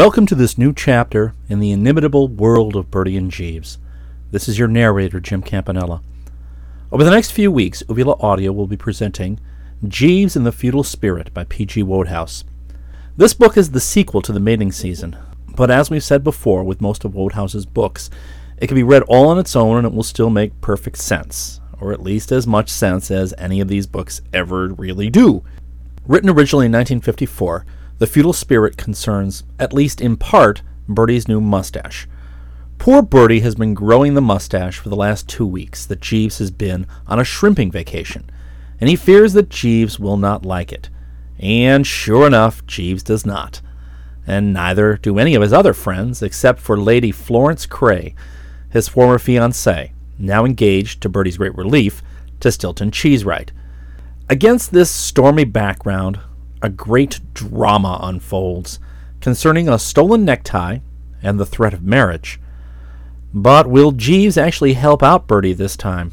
Welcome to this new chapter in the inimitable world of Bertie and Jeeves. This is your narrator, Jim Campanella. Over the next few weeks, Uvula Audio will be presenting Jeeves and the Feudal Spirit by P.G. Wodehouse. This book is the sequel to The Mating Season, but as we've said before with most of Wodehouse's books, it can be read all on its own and it will still make perfect sense, or at least as much sense as any of these books ever really do. Written originally in 1954, the feudal spirit concerns, at least in part, Bertie's new mustache. Poor Bertie has been growing the mustache for the last two weeks that Jeeves has been on a shrimping vacation, and he fears that Jeeves will not like it. And sure enough, Jeeves does not. And neither do any of his other friends, except for Lady Florence Craye, his former fiancée, now engaged, to Bertie's great relief, to Stilton Cheesewright. Against this stormy background, a great drama unfolds concerning a stolen necktie and the threat of marriage. But will Jeeves actually help out Bertie this time,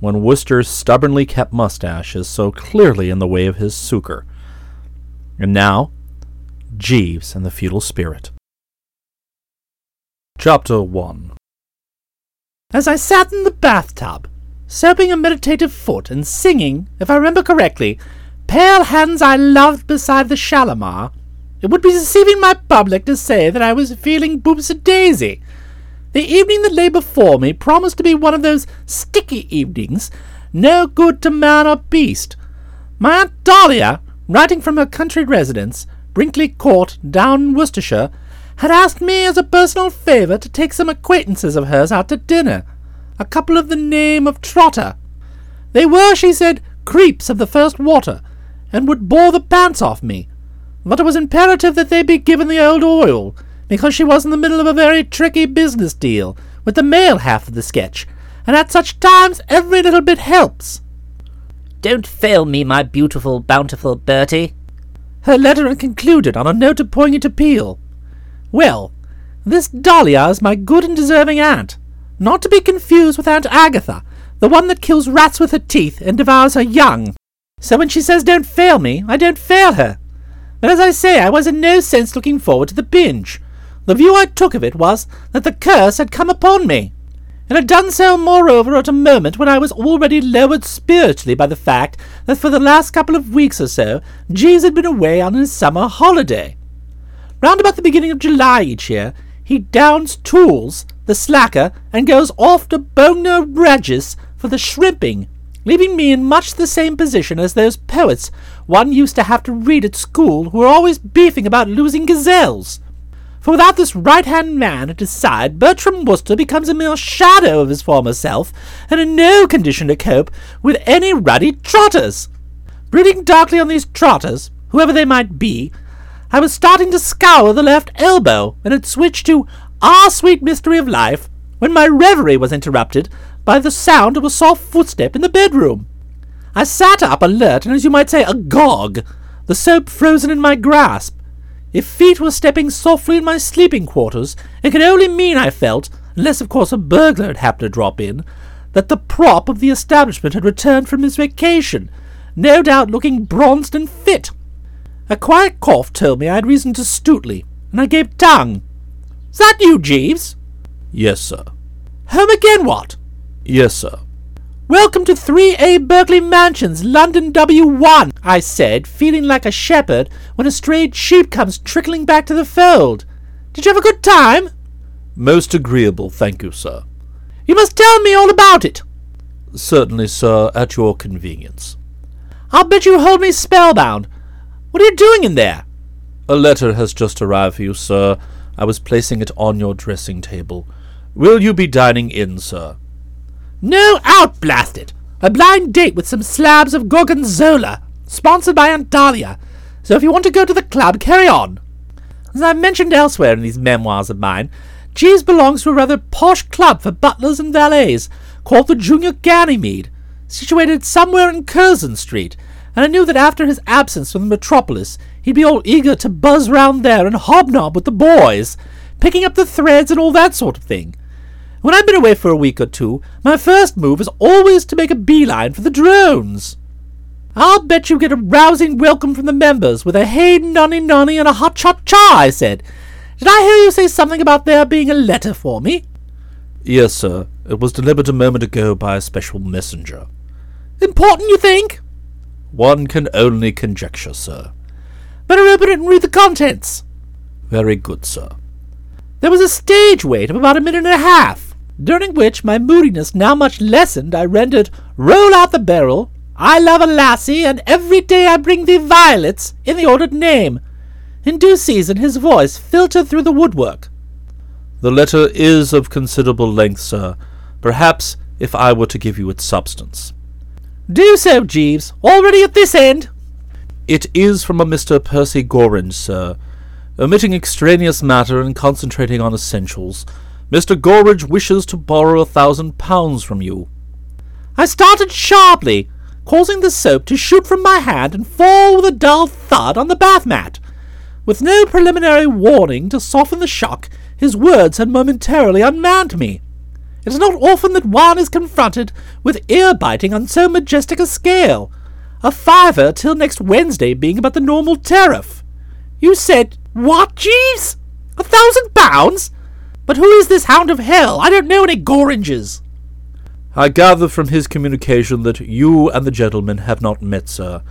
when Wooster's stubbornly kept mustache is so clearly in the way of his succour? And now, Jeeves and the Feudal Spirit. Chapter 1 As I sat in the bathtub, soaping a meditative foot and singing, if I remember correctly, Pale hands I loved beside the Shalimar, it would be deceiving my public to say that I was feeling boobs a daisy. The evening that lay before me promised to be one of those sticky evenings, no good to man or beast. My Aunt Dahlia, writing from her country residence, Brinkley Court, down in Worcestershire, had asked me as a personal favour to take some acquaintances of hers out to dinner, a couple of the name of Trotter. They were, she said, creeps of the first water, and would bore the pants off me. But it was imperative that they be given the old oil, because she was in the middle of a very tricky business deal with the male half of the sketch, and at such times every little bit helps. Don't fail me, my beautiful, bountiful Bertie. Her letter concluded on a note of poignant appeal. Well, this Dahlia is my good and deserving aunt, not to be confused with Aunt Agatha, the one that kills rats with her teeth and devours her young. So when she says don't fail me, I don't fail her. But as I say, I was in no sense looking forward to the binge. The view I took of it was that the curse had come upon me. It had done so, moreover, at a moment when I was already lowered spiritually by the fact that for the last couple of weeks or so, Jeeves had been away on his summer holiday. Round about the beginning of July each year, he downs tools, the slacker, and goes off to Bognor Regis for the shrimping leaving me in much the same position as those poets one used to have to read at school who were always beefing about losing gazelles. For without this right-hand man at his side, Bertram Wooster becomes a mere shadow of his former self, and in no condition to cope with any ruddy trotters. Brooding darkly on these trotters, whoever they might be, I was starting to scour the left elbow, and had switched to Our Sweet Mystery of Life, when my reverie was interrupted by the sound of a soft footstep in the bedroom. I sat up, alert, and as you might say, agog, the soap frozen in my grasp. If feet were stepping softly in my sleeping quarters, it could only mean, I felt, unless of course a burglar had happened to drop in, that the prop of the establishment had returned from his vacation, no doubt looking bronzed and fit. A quiet cough told me I had reason to stoutly, and I gave tongue. Is that you, Jeeves? Yes, sir. Home again, what? Yes, sir. Welcome to 3A Berkeley Mansions, London W1, I said, feeling like a shepherd when a strayed sheep comes trickling back to the fold. Did you have a good time? Most agreeable, thank you, sir. You must tell me all about it. Certainly, sir, at your convenience. I'll bet you hold me spellbound. What are you doing in there? A letter has just arrived for you, sir. I was placing it on your dressing table. Will you be dining in, sir? No, out, blast it! A blind date with some slabs of gorgonzola, sponsored by Aunt Dahlia. So if you want to go to the club, carry on. As I've mentioned elsewhere in these memoirs of mine, Jeeves belongs to a rather posh club for butlers and valets, called the Junior Ganymede, situated somewhere in Curzon Street, and I knew that after his absence from the metropolis, he'd be all eager to buzz round there and hobnob with the boys, picking up the threads and all that sort of thing. When I've been away for a week or two, my first move is always to make a beeline for the drones. I'll bet you get a rousing welcome from the members with a hey nonny nonny and a hot cha cha, I said. Did I hear you say something about there being a letter for me? Yes, sir. It was delivered a moment ago by a special messenger. Important, you think? One can only conjecture, sir. Better open it and read the contents. Very good, sir. There was a stage wait of about a minute and a half, during which my moodiness now much lessened, I rendered Roll Out the Barrel, I Love a Lassie, and Every Day I Bring Thee Violets in the ordered name. In due season his voice filtered through the woodwork. The letter is of considerable length, sir. Perhaps if I were to give you its substance. Do so, Jeeves. Already at this end. It is from a Mr. Percy Gorringe, sir. Omitting extraneous matter and concentrating on essentials, Mr. Gorringe wishes to borrow a thousand pounds from you. I started sharply, causing the soap to shoot from my hand and fall with a dull thud on the bath mat. With no preliminary warning to soften the shock, his words had momentarily unmanned me. It is not often that one is confronted with ear biting on so majestic a scale. A fiver till next Wednesday being about the normal tariff. You said, what, Jeeves? A thousand pounds? But who is this hound of hell? I don't know any Gorringes. I gather from his communication that you and the gentleman have not met, sir,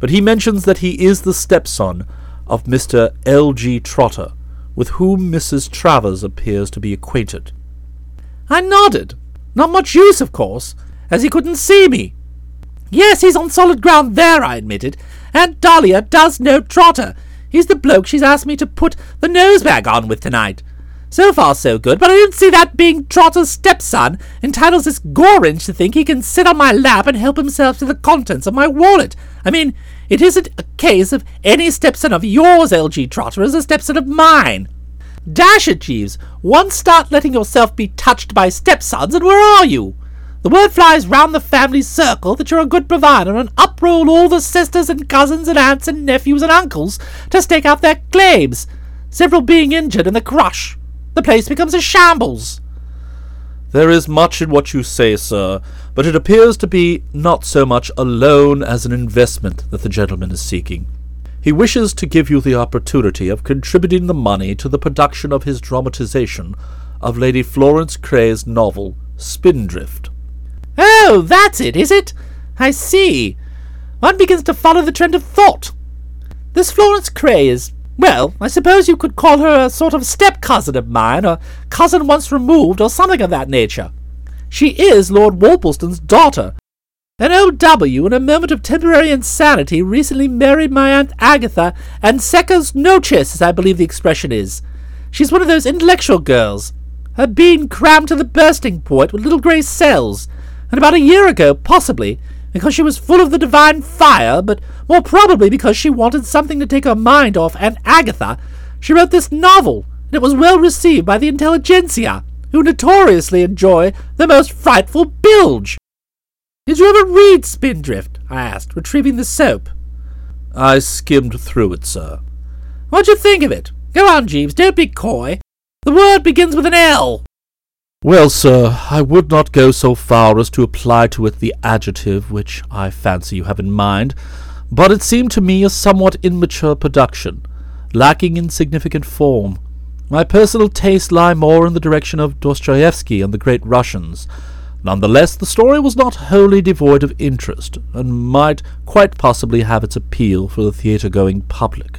but he mentions that he is the stepson of Mr. L. G. Trotter, with whom Mrs. Travers appears to be acquainted. I nodded. Not much use, of course, as he couldn't see me. Yes, he's on solid ground there, I admitted. Aunt Dahlia does know Trotter. He's the bloke she's asked me to put the nosebag on with tonight. So far, so good, but I don't see that being Trotter's stepson entitles this Gorringe to think he can sit on my lap and help himself to the contents of my wallet. I mean, it isn't a case of any stepson of yours, L.G. Trotter, as a stepson of mine. Dash it, Jeeves. Once start letting yourself be touched by stepsons, and where are you? The word flies round the family circle that you're a good provider, and uproll all the sisters and cousins and aunts and nephews and uncles to stake out their claims, several being injured in the crush. The place becomes a shambles. There is much in what you say, sir, but it appears to be not so much a loan as an investment that the gentleman is seeking. He wishes to give you the opportunity of contributing the money to the production of his dramatization of Lady Florence Craye's novel, Spindrift. Oh, that's it, is it? I see. One begins to follow the trend of thought. This Florence Craye is, well, I suppose you could call her a sort of step cousin of mine, or cousin once removed, or something of that nature. She is Lord Worplesdon's daughter. An O.W., in a moment of temporary insanity, recently married my Aunt Agatha and secas noches, as I believe the expression is. She's one of those intellectual girls. Her being crammed to the bursting point with little grey cells, and about a year ago, possibly, because she was full of the divine fire, but more probably because she wanted something to take her mind off Aunt Agatha, she wrote this novel, and it was well received by the intelligentsia, who notoriously enjoy the most frightful bilge. Did you ever read Spindrift? I asked, retrieving the soap. I skimmed through it, sir. What'd you think of it? Go on, Jeeves, don't be coy. The word begins with an L. Well, sir, I would not go so far as to apply to it the adjective which I fancy you have in mind, but it seemed to me a somewhat immature production, lacking in significant form. My personal tastes lie more in the direction of Dostoevsky and the great Russians. None the less, the story was not wholly devoid of interest, and might quite possibly have its appeal for the theatre-going public.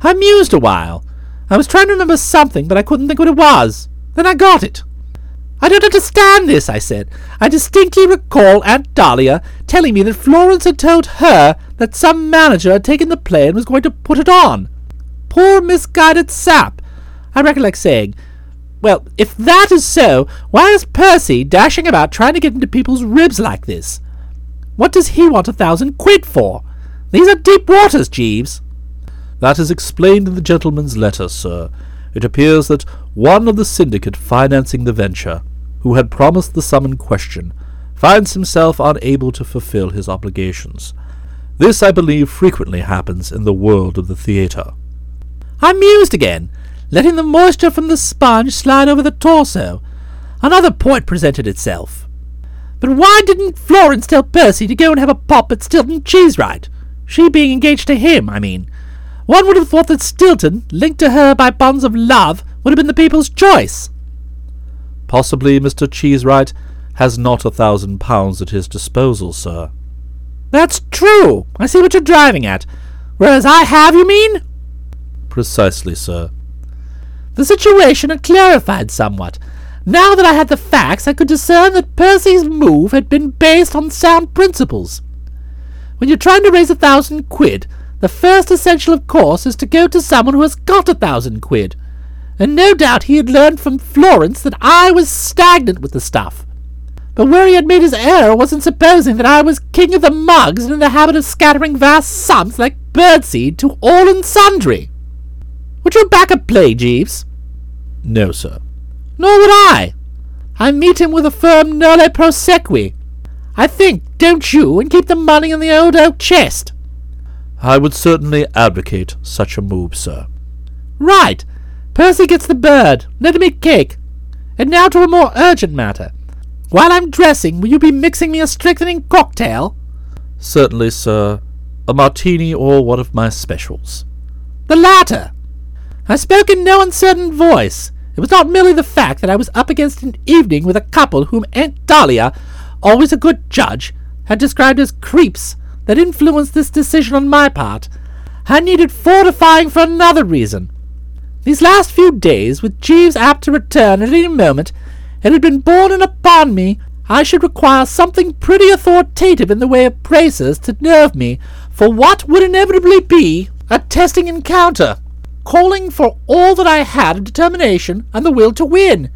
I mused a while. I was trying to remember something, but I couldn't think what it was. Then I got it. I don't understand this, I said. I distinctly recall Aunt Dahlia telling me that Florence had told her that some manager had taken the play and was going to put it on. Poor misguided sap. I recollect saying, Well, if that is so, why is Percy dashing about trying to get into people's ribs like this? What does he want a thousand quid for? These are deep waters, Jeeves. That is explained in the gentleman's letter, sir. It appears that one of the syndicate financing the venture, who had promised the sum in question, finds himself unable to fulfill his obligations. This, I believe, frequently happens in the world of the theatre. I mused again, letting the moisture from the sponge slide over the torso. Another point presented itself. But why didn't Florence tell Percy to go and have a pop at Stilton Cheesewright? She being engaged to him, I mean. One would have thought that Stilton, linked to her by bonds of love, would have been the people's choice. Possibly Mr. Cheesewright has not a thousand pounds at his disposal, sir. That's true. I see what you're driving at. Whereas I have, you mean? Precisely, sir. The situation had clarified somewhat. Now that I had the facts, I could discern that Percy's move had been based on sound principles. When you're trying to raise a thousand quid, the first essential, of course, is to go to someone who has got a thousand quid. And no doubt he had learned from Florence that I was stagnant with the stuff. But where he had made his error was in supposing that I was king of the mugs and in the habit of scattering vast sums like birdseed to all and sundry. Would you back a play, Jeeves? No, sir. Nor would I. I meet him with a firm nolle prosequi. I think, don't you, and keep the money in the old oak chest. I would certainly advocate such a move, sir. Right. Percy gets the bird. Let him eat cake. And now to a more urgent matter. While I'm dressing, will you be mixing me a strengthening cocktail? Certainly, sir. A martini or one of my specials. The latter. I spoke in no uncertain voice. It was not merely the fact that I was up against an evening with a couple whom Aunt Dahlia, always a good judge, had described as creeps that influenced this decision on my part. I needed fortifying for another reason. These last few days, with Jeeves apt to return at any moment, it had been borne in upon me I should require something pretty authoritative in the way of braces to nerve me for what would inevitably be a testing encounter, calling for all that I had of determination and the will to win.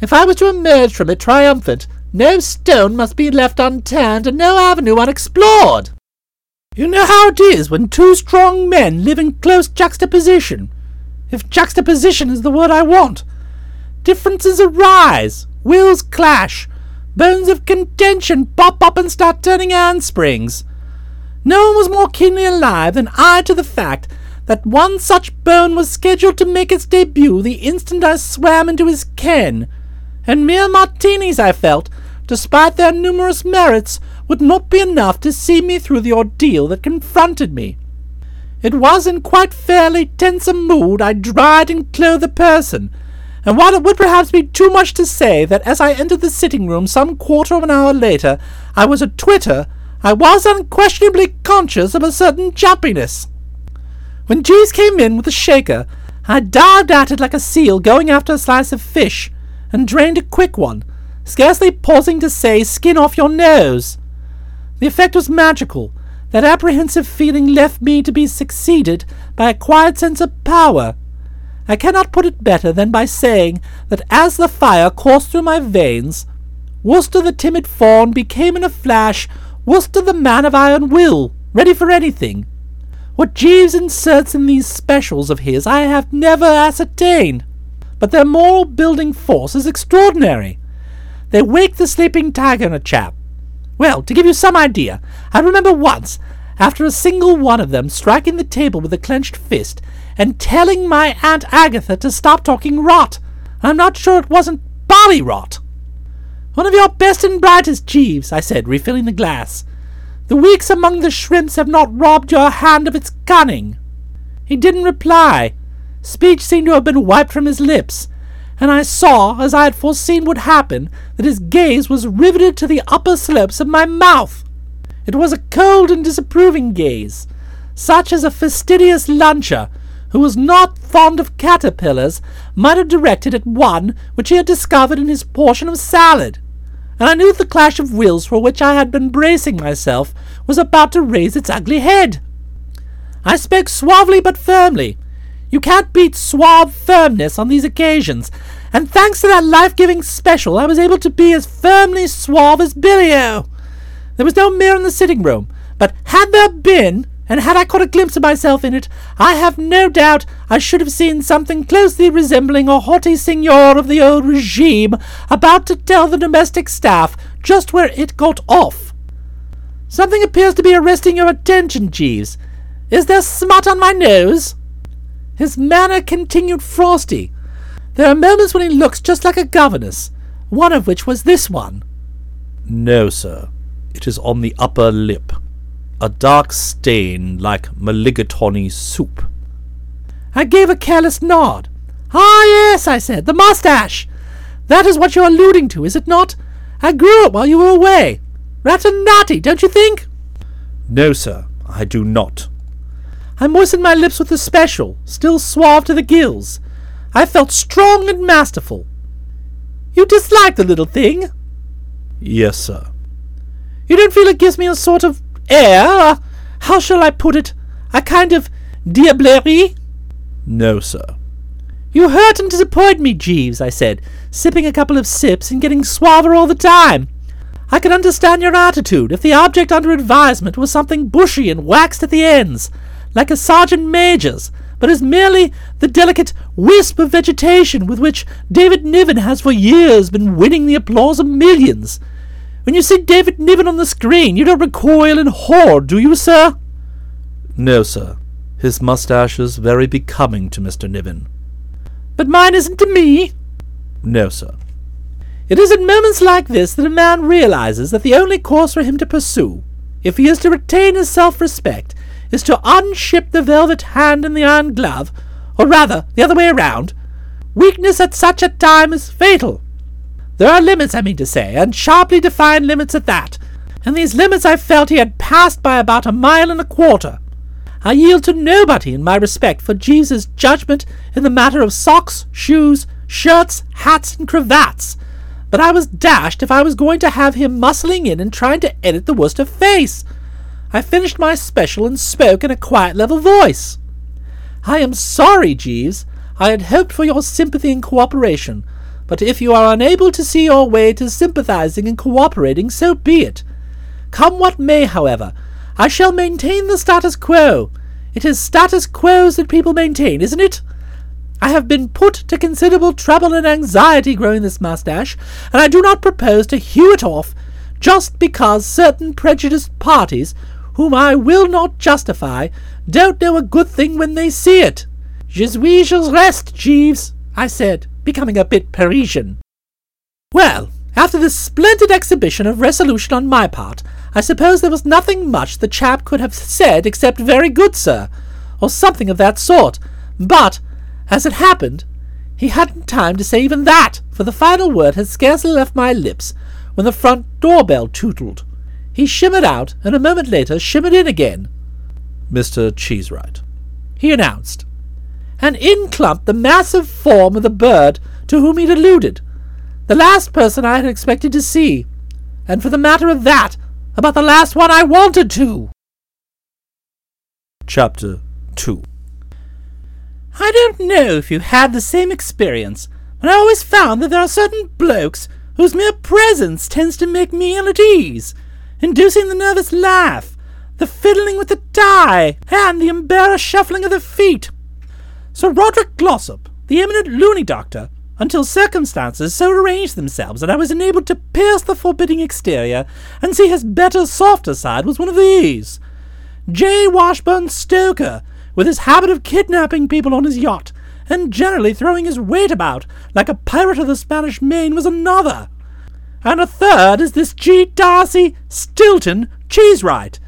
If I was to emerge from it triumphant, no stone must be left unturned and no avenue unexplored. You know how it is when two strong men live in close juxtaposition. If juxtaposition is the word I want. Differences arise, wills clash, bones of contention pop up and start turning handsprings. No one was more keenly alive than I to the fact that one such bone was scheduled to make its debut the instant I swam into his ken, and mere martinis, I felt, despite their numerous merits, would not be enough to see me through the ordeal that confronted me. It was in quite fairly tense a mood I dried and clothed the person, and while it would perhaps be too much to say that as I entered the sitting room some quarter of an hour later I was a twitter, I was unquestionably conscious of a certain jumpiness. When Jeeves came in with the shaker, I dived at it like a seal going after a slice of fish, and drained a quick one, scarcely pausing to say, Skin off your nose. The effect was magical. That apprehensive feeling left me to be succeeded by a quiet sense of power I cannot put it better than by saying that as the fire coursed through my veins, Wooster the timid fawn became in a flash Wooster the man of iron will, ready for anything. What Jeeves inserts in these specials of his I have never ascertained, but their moral building force is extraordinary. They wake the sleeping tiger in a chap. Well, to give you some idea, I remember once, after a single one of them striking the table with a clenched fist, and telling my Aunt Agatha to stop talking rot. I'm not sure it wasn't body rot. One of your best and brightest, Jeeves, I said, refilling the glass. The weeks among the shrimps have not robbed your hand of its cunning. He didn't reply. Speech seemed to have been wiped from his lips, and I saw, as I had foreseen would happen, that his gaze was riveted to the upper slopes of my mouth. It was a cold and disapproving gaze, such as a fastidious luncher who was not fond of caterpillars, might have directed at one which he had discovered in his portion of salad, and I knew that the clash of wills for which I had been bracing myself was about to raise its ugly head. I spoke suavely but firmly. You can't beat suave firmness on these occasions, and thanks to that life-giving special, I was able to be as firmly suave as Billy-O. There was no mirror in the sitting room, but had there been, and had I caught a glimpse of myself in it, I have no doubt I should have seen something closely resembling a haughty signor of the old regime about to tell the domestic staff just where it got off. Something appears to be arresting your attention, Jeeves. Is there smut on my nose? His manner continued frosty. There are moments when he looks just like a governess, one of which was this one. No, sir. It is on the upper lip a dark stain like mulligatawny soup. I gave a careless nod. Ah, yes, I said, the mustache. That is what you're alluding to, is it not? I grew it while you were away. Rather naughty, don't you think? No, sir, I do not. I moistened my lips with the special, still suave to the gills. I felt strong and masterful. You dislike the little thing? Yes, sir. You don't feel it gives me a sort of air, uh, how shall I put it, a kind of diablerie? No, sir. You hurt and disappoint me, Jeeves, I said, sipping a couple of sips and getting suaver all the time. I could understand your attitude if the object under advisement was something bushy and waxed at the ends, like a sergeant major's, but is merely the delicate wisp of vegetation with which David Niven has for years been winning the applause of millions. When you see David Niven on the screen, you don't recoil in horror, do you, sir? No, sir. His mustache is very becoming to Mr. Niven. But mine isn't to me. No, sir. It is at moments like this that a man realizes that the only course for him to pursue, if he is to retain his self-respect, is to unship the velvet hand and the iron glove, or rather, the other way around. Weakness at such a time is fatal. There are limits, I mean to say, and sharply defined limits at that, and these limits I felt he had passed by about a mile and a quarter. I yield to nobody in my respect for Jeeves's judgment in the matter of socks, shoes, shirts, hats, and cravats, but I was dashed if I was going to have him muscling in and trying to edit the Wooster face. I finished my special and spoke in a quiet level voice. I am sorry, Jeeves. I had hoped for your sympathy and cooperation, but if you are unable to see your way to sympathizing and cooperating, so be it. Come what may, however, I shall maintain the status quo. It is status quos that people maintain, isn't it? I have been put to considerable trouble and anxiety growing this moustache, and I do not propose to hew it off just because certain prejudiced parties, whom I will not justify, don't know a good thing when they see it. Je suis je reste, Jeeves, I said, becoming a bit Parisian. Well, after this splendid exhibition of resolution on my part, I suppose there was nothing much the chap could have said except very good, sir, or something of that sort. But, as it happened, he hadn't time to say even that, for the final word had scarcely left my lips when the front door-bell tootled. He shimmered out, and a moment later shimmered in again. Mr. Cheesewright, he announced. And in clumped the massive form of the bird to whom he'd alluded, the last person I had expected to see, and for the matter of that, about the last one I wanted to. Chapter 2 I don't know if you've had the same experience, but I always found that there are certain blokes whose mere presence tends to make me ill at ease, inducing the nervous laugh, the fiddling with the tie, and the embarrassed shuffling of the feet. Sir Roderick Glossop, the eminent loony doctor, until circumstances so arranged themselves that I was enabled to pierce the forbidding exterior and see his better, softer side, was one of these. J. Washburn Stoker, with his habit of kidnapping people on his yacht, and generally throwing his weight about like a pirate of the Spanish Main, was another. And a third is this G. D'Arcy Stilton Cheesewright.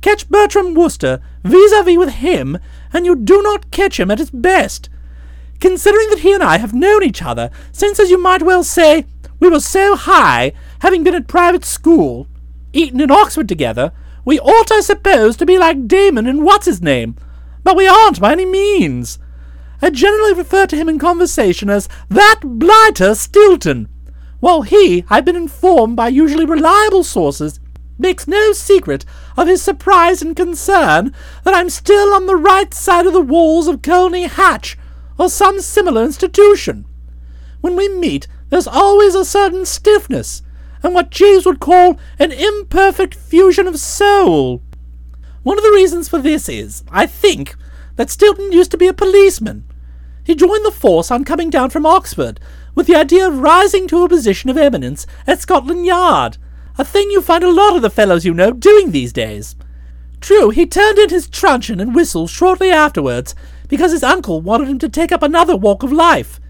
Catch Bertram Wooster vis-a-vis with him, and you do not catch him at his best. Considering that he and I have known each other since, as you might well say, we were so high, having been at private school, Eton and Oxford together, we ought, I suppose, to be like Damon and what's his name, but we aren't by any means. I generally refer to him in conversation as that blighter Stilton, while he, I've been informed by usually reliable sources, makes no secret of his surprise and concern that I'm still on the right side of the walls of Colney Hatch, or some similar institution. When we meet, there's always a certain stiffness, and what Jeeves would call an imperfect fusion of soul. One of the reasons for this is, I think, that Stilton used to be a policeman. He joined the force on coming down from Oxford, with the idea of rising to a position of eminence at Scotland Yard, a thing you find a lot of the fellows you know doing these days. True, he turned in his truncheon and whistle shortly afterwards, because his uncle wanted him to take up another walk of life.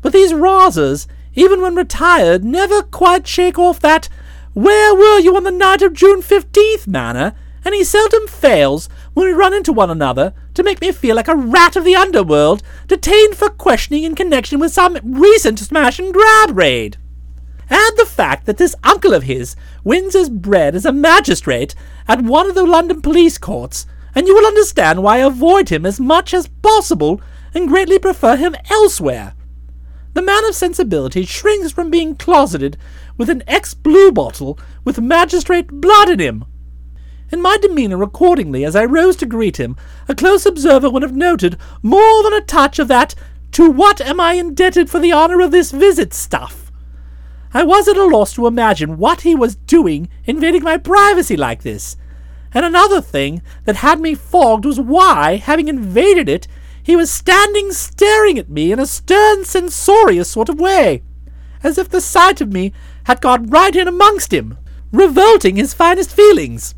But these rasers, even when retired, never quite shake off that where were you on the night of June fifteenth manner, and he seldom fails, when we run into one another, to make me feel like a rat of the underworld detained for questioning in connection with some recent smash and grab raid. Add the fact that this uncle of his wins his bread as a magistrate at one of the London police courts, and you will understand why I avoid him as much as possible and greatly prefer him elsewhere. The man of sensibility shrinks from being closeted with an ex blue bottle with magistrate blood in him. In my demeanour accordingly as I rose to greet him, a close observer would have noted more than a touch of that to what am I indebted for the honour of this visit stuff. I was at a loss to imagine what he was doing invading my privacy like this. And another thing that had me fogged was why, having invaded it, he was standing staring at me in a stern, censorious sort of way, as if the sight of me had got right in amongst him, revolting his finest feelings.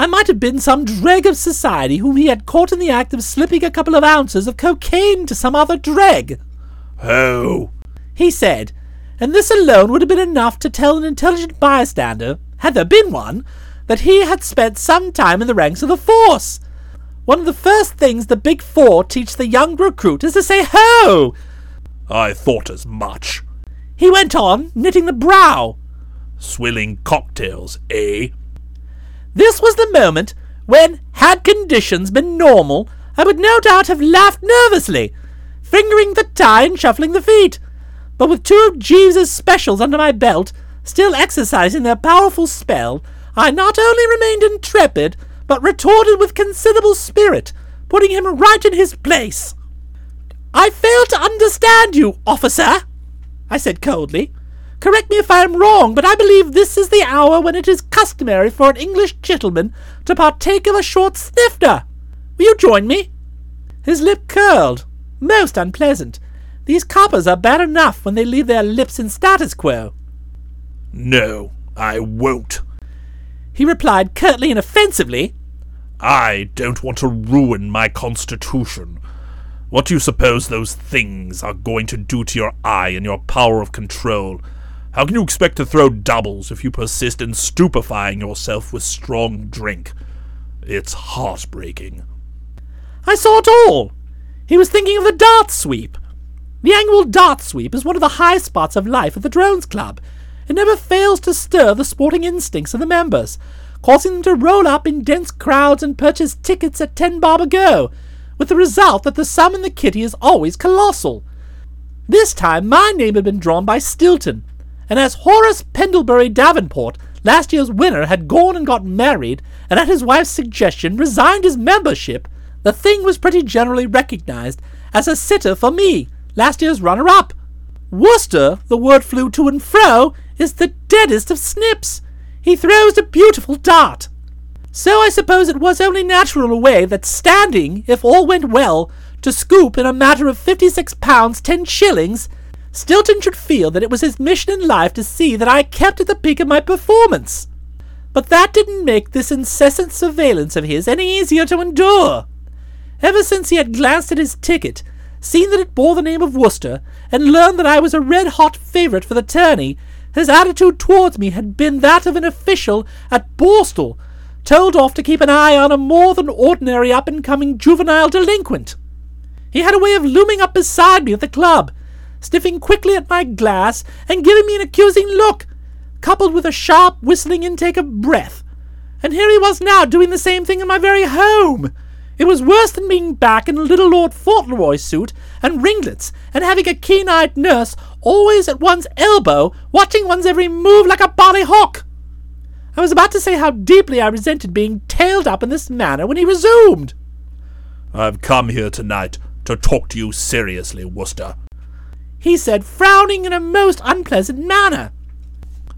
I might have been some dreg of society whom he had caught in the act of slipping a couple of ounces of cocaine to some other dreg. Oh, he said, and this alone would have been enough to tell an intelligent bystander, had there been one, that he had spent some time in the ranks of the force. One of the first things the Big Four teach the young recruit is to say ho! I thought as much. He went on, knitting the brow. Swilling cocktails, eh? This was the moment when, had conditions been normal, I would no doubt have laughed nervously, fingering the tie and shuffling the feet. But with two of Jeeves's specials under my belt, still exercising their powerful spell, I not only remained intrepid, but retorted with considerable spirit, putting him right in his place. I fail to understand you, officer, I said coldly. Correct me if I am wrong, but I believe this is the hour when it is customary for an English gentleman to partake of a short snifter. Will you join me? His lip curled. Most unpleasant. These coppers are bad enough when they leave their lips in status quo. No, I won't, he replied curtly and offensively. I don't want to ruin my constitution. What do you suppose those things are going to do to your eye and your power of control? How can you expect to throw doubles if you persist in stupefying yourself with strong drink? It's heartbreaking. I saw it all. He was thinking of the dart sweep. The annual dart sweep is one of the high spots of life at the Drones Club. It never fails to stir the sporting instincts of the members, causing them to roll up in dense crowds and purchase tickets at ten bob a go, with the result that the sum in the kitty is always colossal. This time my name had been drawn by Stilton, and as Horace Pendlebury Davenport, last year's winner, had gone and got married, and at his wife's suggestion resigned his membership, the thing was pretty generally recognized as a sitter for me, last year's runner up. Wooster, the word flew to and fro, is the deadest of snips. He throws a beautiful dart. So I suppose it was only natural a way that standing, if all went well, to scoop in a matter of fifty six pounds ten shillings, Stilton should feel that it was his mission in life to see that I kept at the peak of my performance. But that didn't make this incessant surveillance of his any easier to endure. Ever since he had glanced at his ticket, seen that it bore the name of Wooster, and learned that I was a red hot favourite for the tourney, his attitude towards me had been that of an official at Borstal, told off to keep an eye on a more than ordinary up and coming juvenile delinquent. He had a way of looming up beside me at the club, sniffing quickly at my glass and giving me an accusing look, coupled with a sharp whistling intake of breath. And here he was now doing the same thing in my very home. It was worse than being back in a little Lord Fauntleroy suit and ringlets, and having a keen-eyed nurse always at one's elbow, watching one's every move like a bally hawk. I was about to say how deeply I resented being tailed up in this manner when he resumed. I've come here tonight to talk to you seriously, Wooster, he said, frowning in a most unpleasant manner.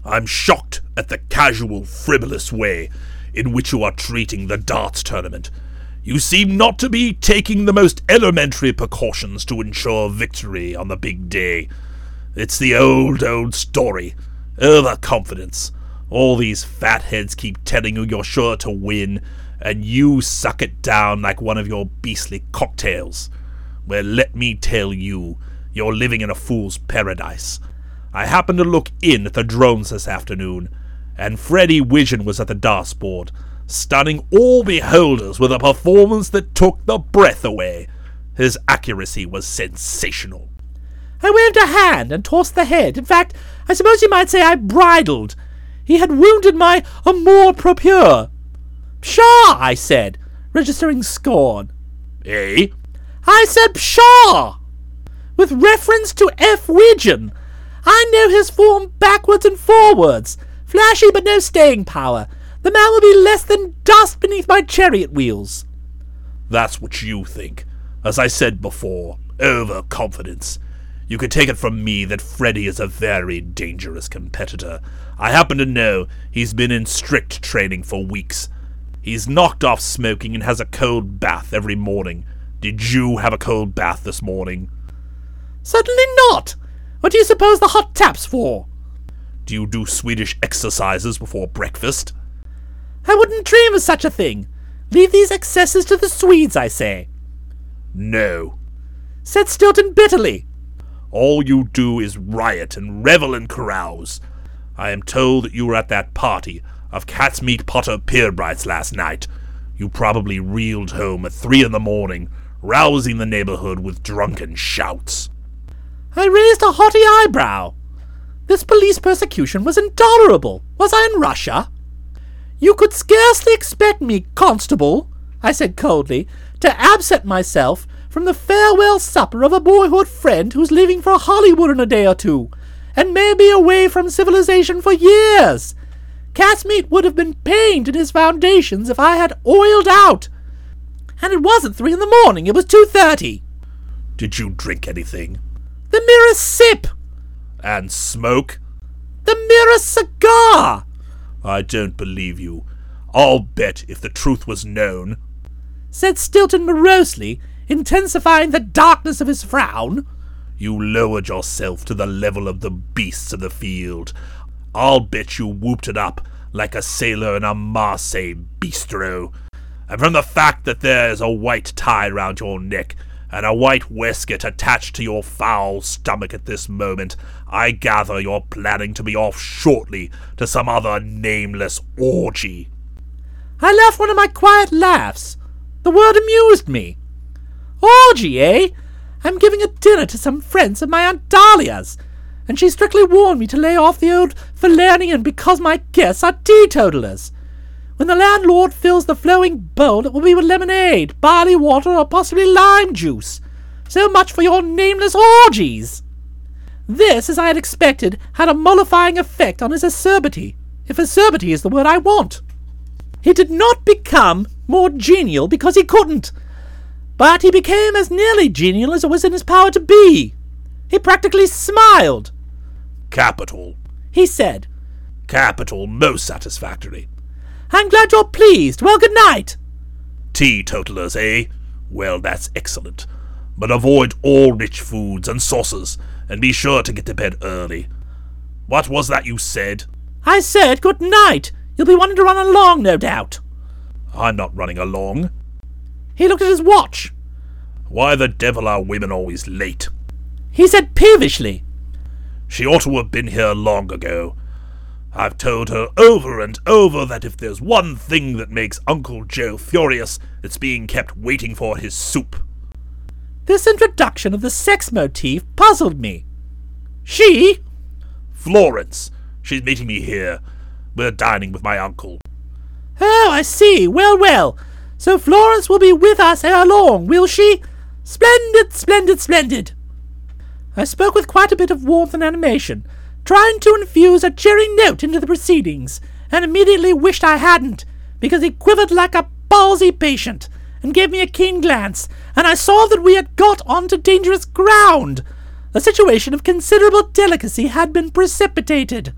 I'm shocked at the casual, frivolous way in which you are treating the darts tournament. You seem not to be taking the most elementary precautions to ensure victory on the big day. It's the old, old story. Overconfidence. All these fatheads keep telling you you're sure to win, and you suck it down like one of your beastly cocktails. Well, let me tell you, you're living in a fool's paradise. I happened to look in at the drones this afternoon, and Freddie Widgeon was at the darts board, stunning all beholders with a performance that took the breath away. His accuracy was sensational. I waved a hand and tossed the head. In fact, I suppose you might say I bridled. He had wounded my amour propre. Pshaw, I said, registering scorn. Eh? I said pshaw! With reference to F. Widgeon. I know his form backwards and forwards. Flashy but no staying power. The man will be less than dust beneath my chariot wheels. That's what you think. As I said before, overconfidence. You can take it from me that Freddy is a very dangerous competitor. I happen to know he's been in strict training for weeks. He's knocked off smoking and has a cold bath every morning. Did you have a cold bath this morning? Certainly not. What do you suppose the hot tap's for? Do you do Swedish exercises before breakfast? I wouldn't dream of such a thing. Leave these excesses to the Swedes, I say. No. Said Stilton bitterly. All you do is riot and revel and carouse. I am told that you were at that party of Catsmeat Potter-Pirbright's last night. You probably reeled home at three in the morning, rousing the neighborhood with drunken shouts. I raised a haughty eyebrow. This police persecution was intolerable. Was I in Russia? You could scarcely expect me, constable, I said coldly, to absent myself from the farewell supper of a boyhood friend who's leaving for Hollywood in a day or two, and may be away from civilization for years. Catsmeat would have been pained in his foundations if I had oiled out. And it wasn't three in the morning, it was two thirty. Did you drink anything? The merest sip. And smoke? The merest cigar. I don't believe you. I'll bet if the truth was known, said Stilton morosely, intensifying the darkness of his frown. You lowered yourself to the level of the beasts of the field. I'll bet you whooped it up like a sailor in a Marseille bistro. And from the fact that there's a white tie round your neck and a white waistcoat attached to your foul stomach at this moment, I gather you're planning to be off shortly to some other nameless orgy. I laughed one of my quiet laughs. The word amused me. Orgy, eh? I'm giving a dinner to some friends of my Aunt Dahlia's, and she strictly warned me to lay off the old Falernian because my guests are teetotalers. When the landlord fills the flowing bowl, it will be with lemonade, barley water, or possibly lime juice. So much for your nameless orgies. This, as I had expected, had a mollifying effect on his acerbity, if acerbity is the word I want. He did not become more genial because he couldn't, but he became as nearly genial as it was in his power to be. He practically smiled. Capital, he said. Capital, most satisfactory. I'm glad you're pleased. Well, good night. Teetotalers, eh? Well, that's excellent. But avoid all rich foods and sauces, and be sure to get to bed early. What was that you said? I said good night. You'll be wanting to run along, no doubt. I'm not running along. He looked at his watch. Why the devil are women always late? He said peevishly. She ought to have been here long ago. I've told her over and over that if there's one thing that makes Uncle Joe furious, it's being kept waiting for his soup. This introduction of the sex motif puzzled me. She? Florence. She's meeting me here. We're dining with my uncle. Oh, I see. Well, well. So Florence will be with us ere long, will she? Splendid, splendid, splendid. I spoke with quite a bit of warmth and animation, trying to infuse a cheery note into the proceedings, and immediately wished I hadn't, because he quivered like a palsy patient, and gave me a keen glance, and I saw that we had got on to dangerous ground. A situation of considerable delicacy had been precipitated.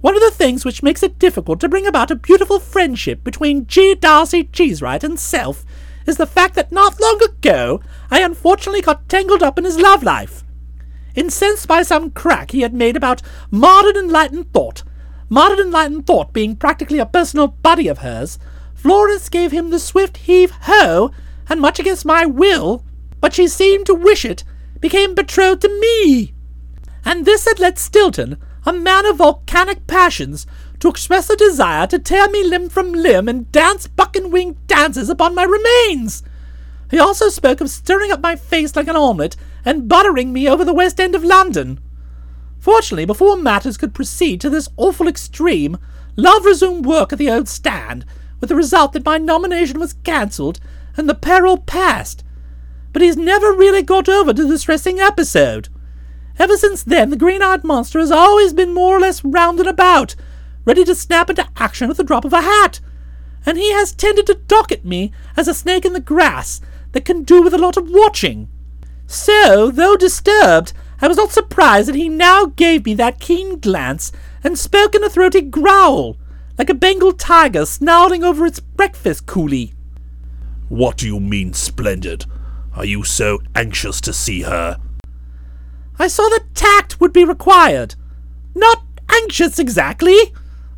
One of the things which makes it difficult to bring about a beautiful friendship between G. D'Arcy Cheesewright and self is the fact that not long ago I unfortunately got tangled up in his love life. Incensed by some crack he had made about modern enlightened thought, modern enlightened thought being practically a personal buddy of hers, Florence gave him the swift heave ho, and much against my will, but she seemed to wish it, became betrothed to me. And this had led Stilton, a man of volcanic passions, to express a desire to tear me limb from limb and dance buck and wing dances upon my remains. He also spoke of stirring up my face like an omelette and buttering me over the West End of London. Fortunately, before matters could proceed to this awful extreme, Love resumed work at the old stand, with the result that my nomination was cancelled and the peril passed. But he's never really got over the distressing episode. Ever since then, the green eyed monster has always been more or less round and about, ready to snap into action at the drop of a hat. And he has tended to docket me as a snake in the grass that can do with a lot of watching. So, though disturbed, I was not surprised that he now gave me that keen glance and spoke in a throaty growl, like a Bengal tiger snarling over its breakfast coolie. What do you mean, Splendid? Are you so anxious to see her? I saw that tact would be required. Not anxious exactly,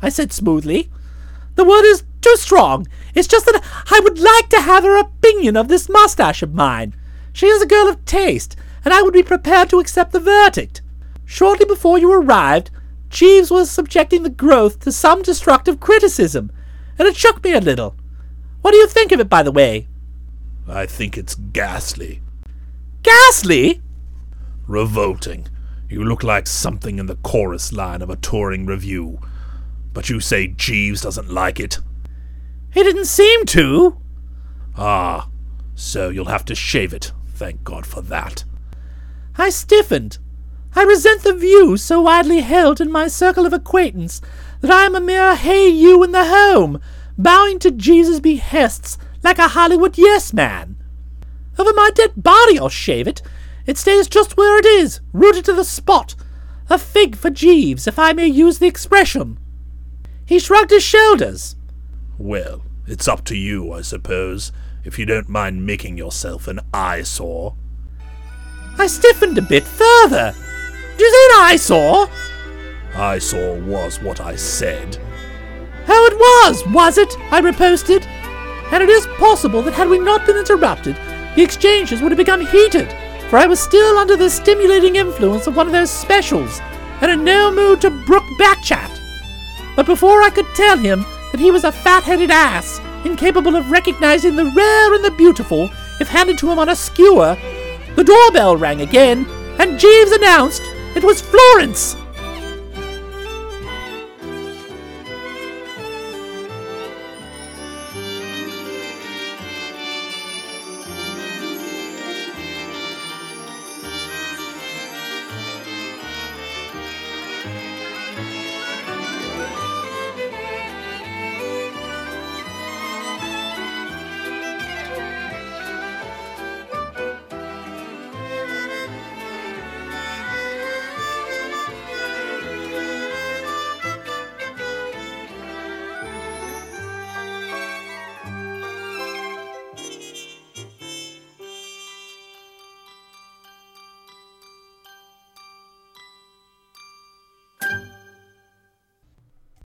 I said smoothly. The word is too strong. It's just that I would like to have her opinion of this mustache of mine. She is a girl of taste, and I would be prepared to accept the verdict. Shortly before you arrived, Jeeves was subjecting the growth to some destructive criticism, and it shook me a little. What do you think of it, by the way? I think it's ghastly. Ghastly? Revolting. You look like something in the chorus line of a touring revue. But you say Jeeves doesn't like it? He didn't seem to. Ah, so you'll have to shave it. Thank God for that. I stiffened. I resent the view so widely held in my circle of acquaintance that I am a mere hey you in the home, bowing to Jeeves' behests like a Hollywood yes man. Over my dead body I'll shave it. It stays just where it is, rooted to the spot. A fig for Jeeves, if I may use the expression. He shrugged his shoulders. Well, it's up to you, I suppose, if you don't mind making yourself an eyesore. I stiffened a bit further. Do you say an eyesore? Eyesore was what I said. Oh, it was, was it? I riposted. And it is possible that had we not been interrupted, the exchanges would have become heated, for I was still under the stimulating influence of one of those specials, and in no mood to brook backchat. But before I could tell him that he was a fat-headed ass, incapable of recognizing the rare and the beautiful if handed to him on a skewer, the doorbell rang again, and Jeeves announced it was Florence.